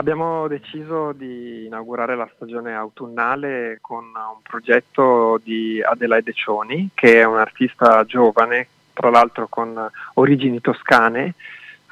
Abbiamo deciso di inaugurare la stagione autunnale con un progetto di Adelaide Cioni, che è un'artista giovane, tra l'altro con origini toscane,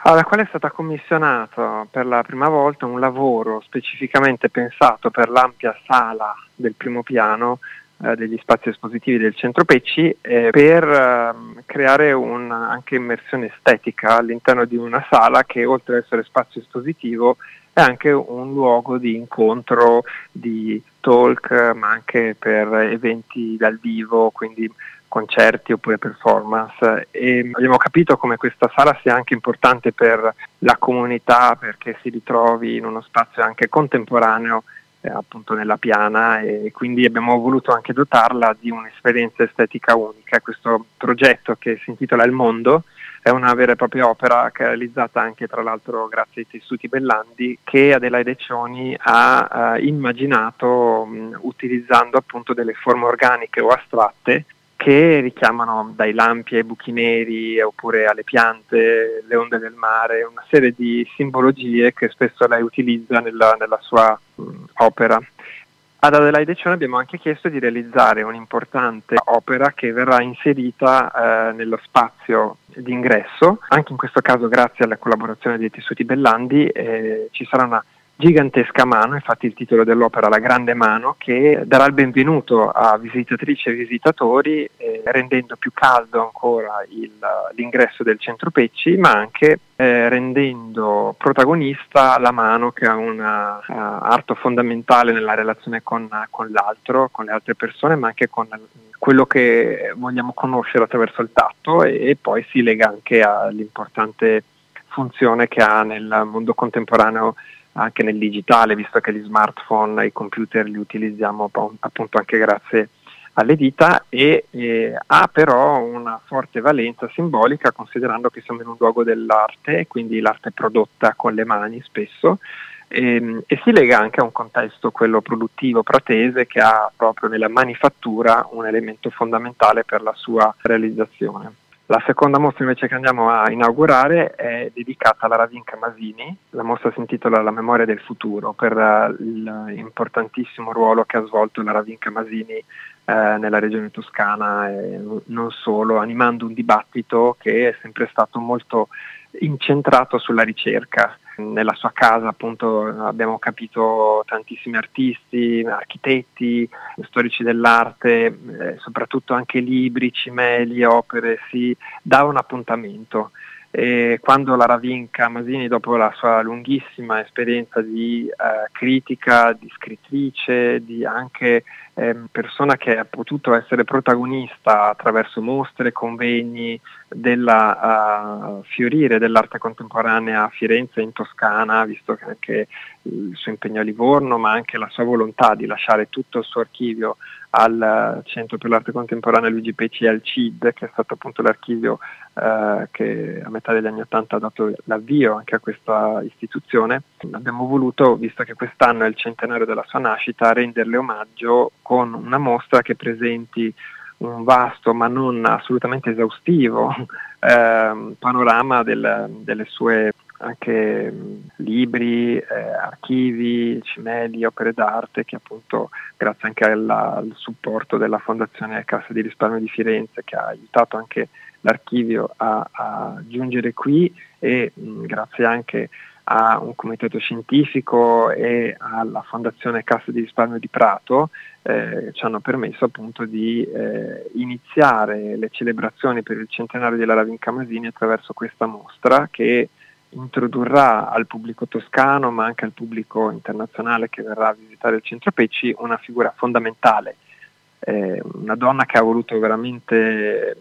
alla quale è stata commissionato per la prima volta un lavoro specificamente pensato per l'ampia sala del primo piano degli spazi espositivi del centro Pecci eh, per eh, creare un, anche immersione estetica all'interno di una sala che oltre ad essere spazio espositivo è anche un luogo di incontro, di talk, ma anche per eventi dal vivo, quindi concerti oppure performance. E abbiamo capito come questa sala sia anche importante per la comunità perché si ritrovi in uno spazio anche contemporaneo eh, appunto nella piana e quindi abbiamo voluto anche dotarla di un'esperienza estetica unica. Questo progetto che si intitola Il Mondo è una vera e propria opera che è realizzata anche tra l'altro grazie ai tessuti Bellandi che Adelaide Cioni ha eh, immaginato mh, utilizzando appunto delle forme organiche o astratte che richiamano dai lampi ai buchi neri oppure alle piante, le onde del mare, una serie di simbologie che spesso lei utilizza nella, nella sua mh, opera. Ad Adelaide Cione abbiamo anche chiesto di realizzare un'importante opera che verrà inserita eh, nello spazio d'ingresso, anche in questo caso grazie alla collaborazione dei tessuti Bellandi eh, ci sarà una gigantesca mano, infatti il titolo dell'opera La grande mano, che darà il benvenuto a visitatrici e visitatori eh, rendendo più caldo ancora il, l'ingresso del centro Pecci, ma anche eh, rendendo protagonista la mano che ha un uh, arto fondamentale nella relazione con, con, l'altro, con le altre persone, ma anche con quello che vogliamo conoscere attraverso il tatto e, e poi si lega anche all'importante funzione che ha nel mondo contemporaneo anche nel digitale, visto che gli smartphone e i computer li utilizziamo appunto anche grazie alle dita e eh, ha però una forte valenza simbolica considerando che siamo in un luogo dell'arte, quindi l'arte prodotta con le mani spesso e, ehm, e si lega anche a un contesto, quello produttivo pratese, che ha proprio nella manifattura un elemento fondamentale per la sua realizzazione. La seconda mostra invece che andiamo a inaugurare è dedicata alla Ravinca Masini, la mostra si intitola La memoria del futuro per uh, l'importantissimo ruolo che ha svolto la Ravinca Masini eh, nella regione toscana e non solo, animando un dibattito che è sempre stato molto incentrato sulla ricerca nella sua casa appunto abbiamo capito tantissimi artisti, architetti, storici dell'arte, eh, soprattutto anche libri, cimeli, opere, si dà un appuntamento. E quando la Ravinca Masini, dopo la sua lunghissima esperienza di eh, critica, di scrittrice, di anche eh, persona che ha potuto essere protagonista attraverso mostre, convegni della uh, fiorire dell'arte contemporanea a Firenze in Toscana, visto che anche il suo impegno a Livorno, ma anche la sua volontà di lasciare tutto il suo archivio al Centro per l'Arte Contemporanea Luigi Pecci e al CID, che è stato appunto l'archivio eh, che a metà degli anni Ottanta ha dato l'avvio anche a questa istituzione. Abbiamo voluto, visto che quest'anno è il centenario della sua nascita, renderle omaggio con una mostra che presenti un vasto ma non assolutamente esaustivo eh, panorama del, delle sue anche libri, eh, archivi, cimeli, opere d'arte che appunto grazie anche alla, al supporto della Fondazione Cassa di Risparmio di Firenze che ha aiutato anche l'archivio a, a giungere qui e mh, grazie anche a un comitato scientifico e alla Fondazione Cassa di Risparmio di Prato eh, ci hanno permesso appunto di eh, iniziare le celebrazioni per il centenario della Ravinca Masini attraverso questa mostra che introdurrà al pubblico toscano ma anche al pubblico internazionale che verrà a visitare il centro Pecci una figura fondamentale, eh, una donna che ha voluto veramente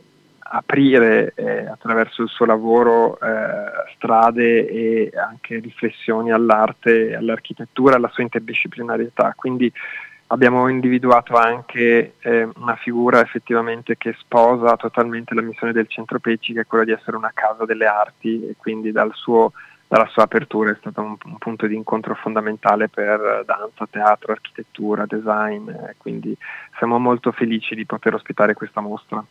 aprire eh, attraverso il suo lavoro eh, strade e anche riflessioni all'arte, all'architettura, alla sua interdisciplinarietà. Quindi abbiamo individuato anche eh, una figura effettivamente che sposa totalmente la missione del Centro Pecci, che è quella di essere una casa delle arti e quindi dal suo, dalla sua apertura è stato un, un, punto di incontro fondamentale per danza, teatro, architettura, design, quindi siamo molto felici di poter ospitare questa mostra.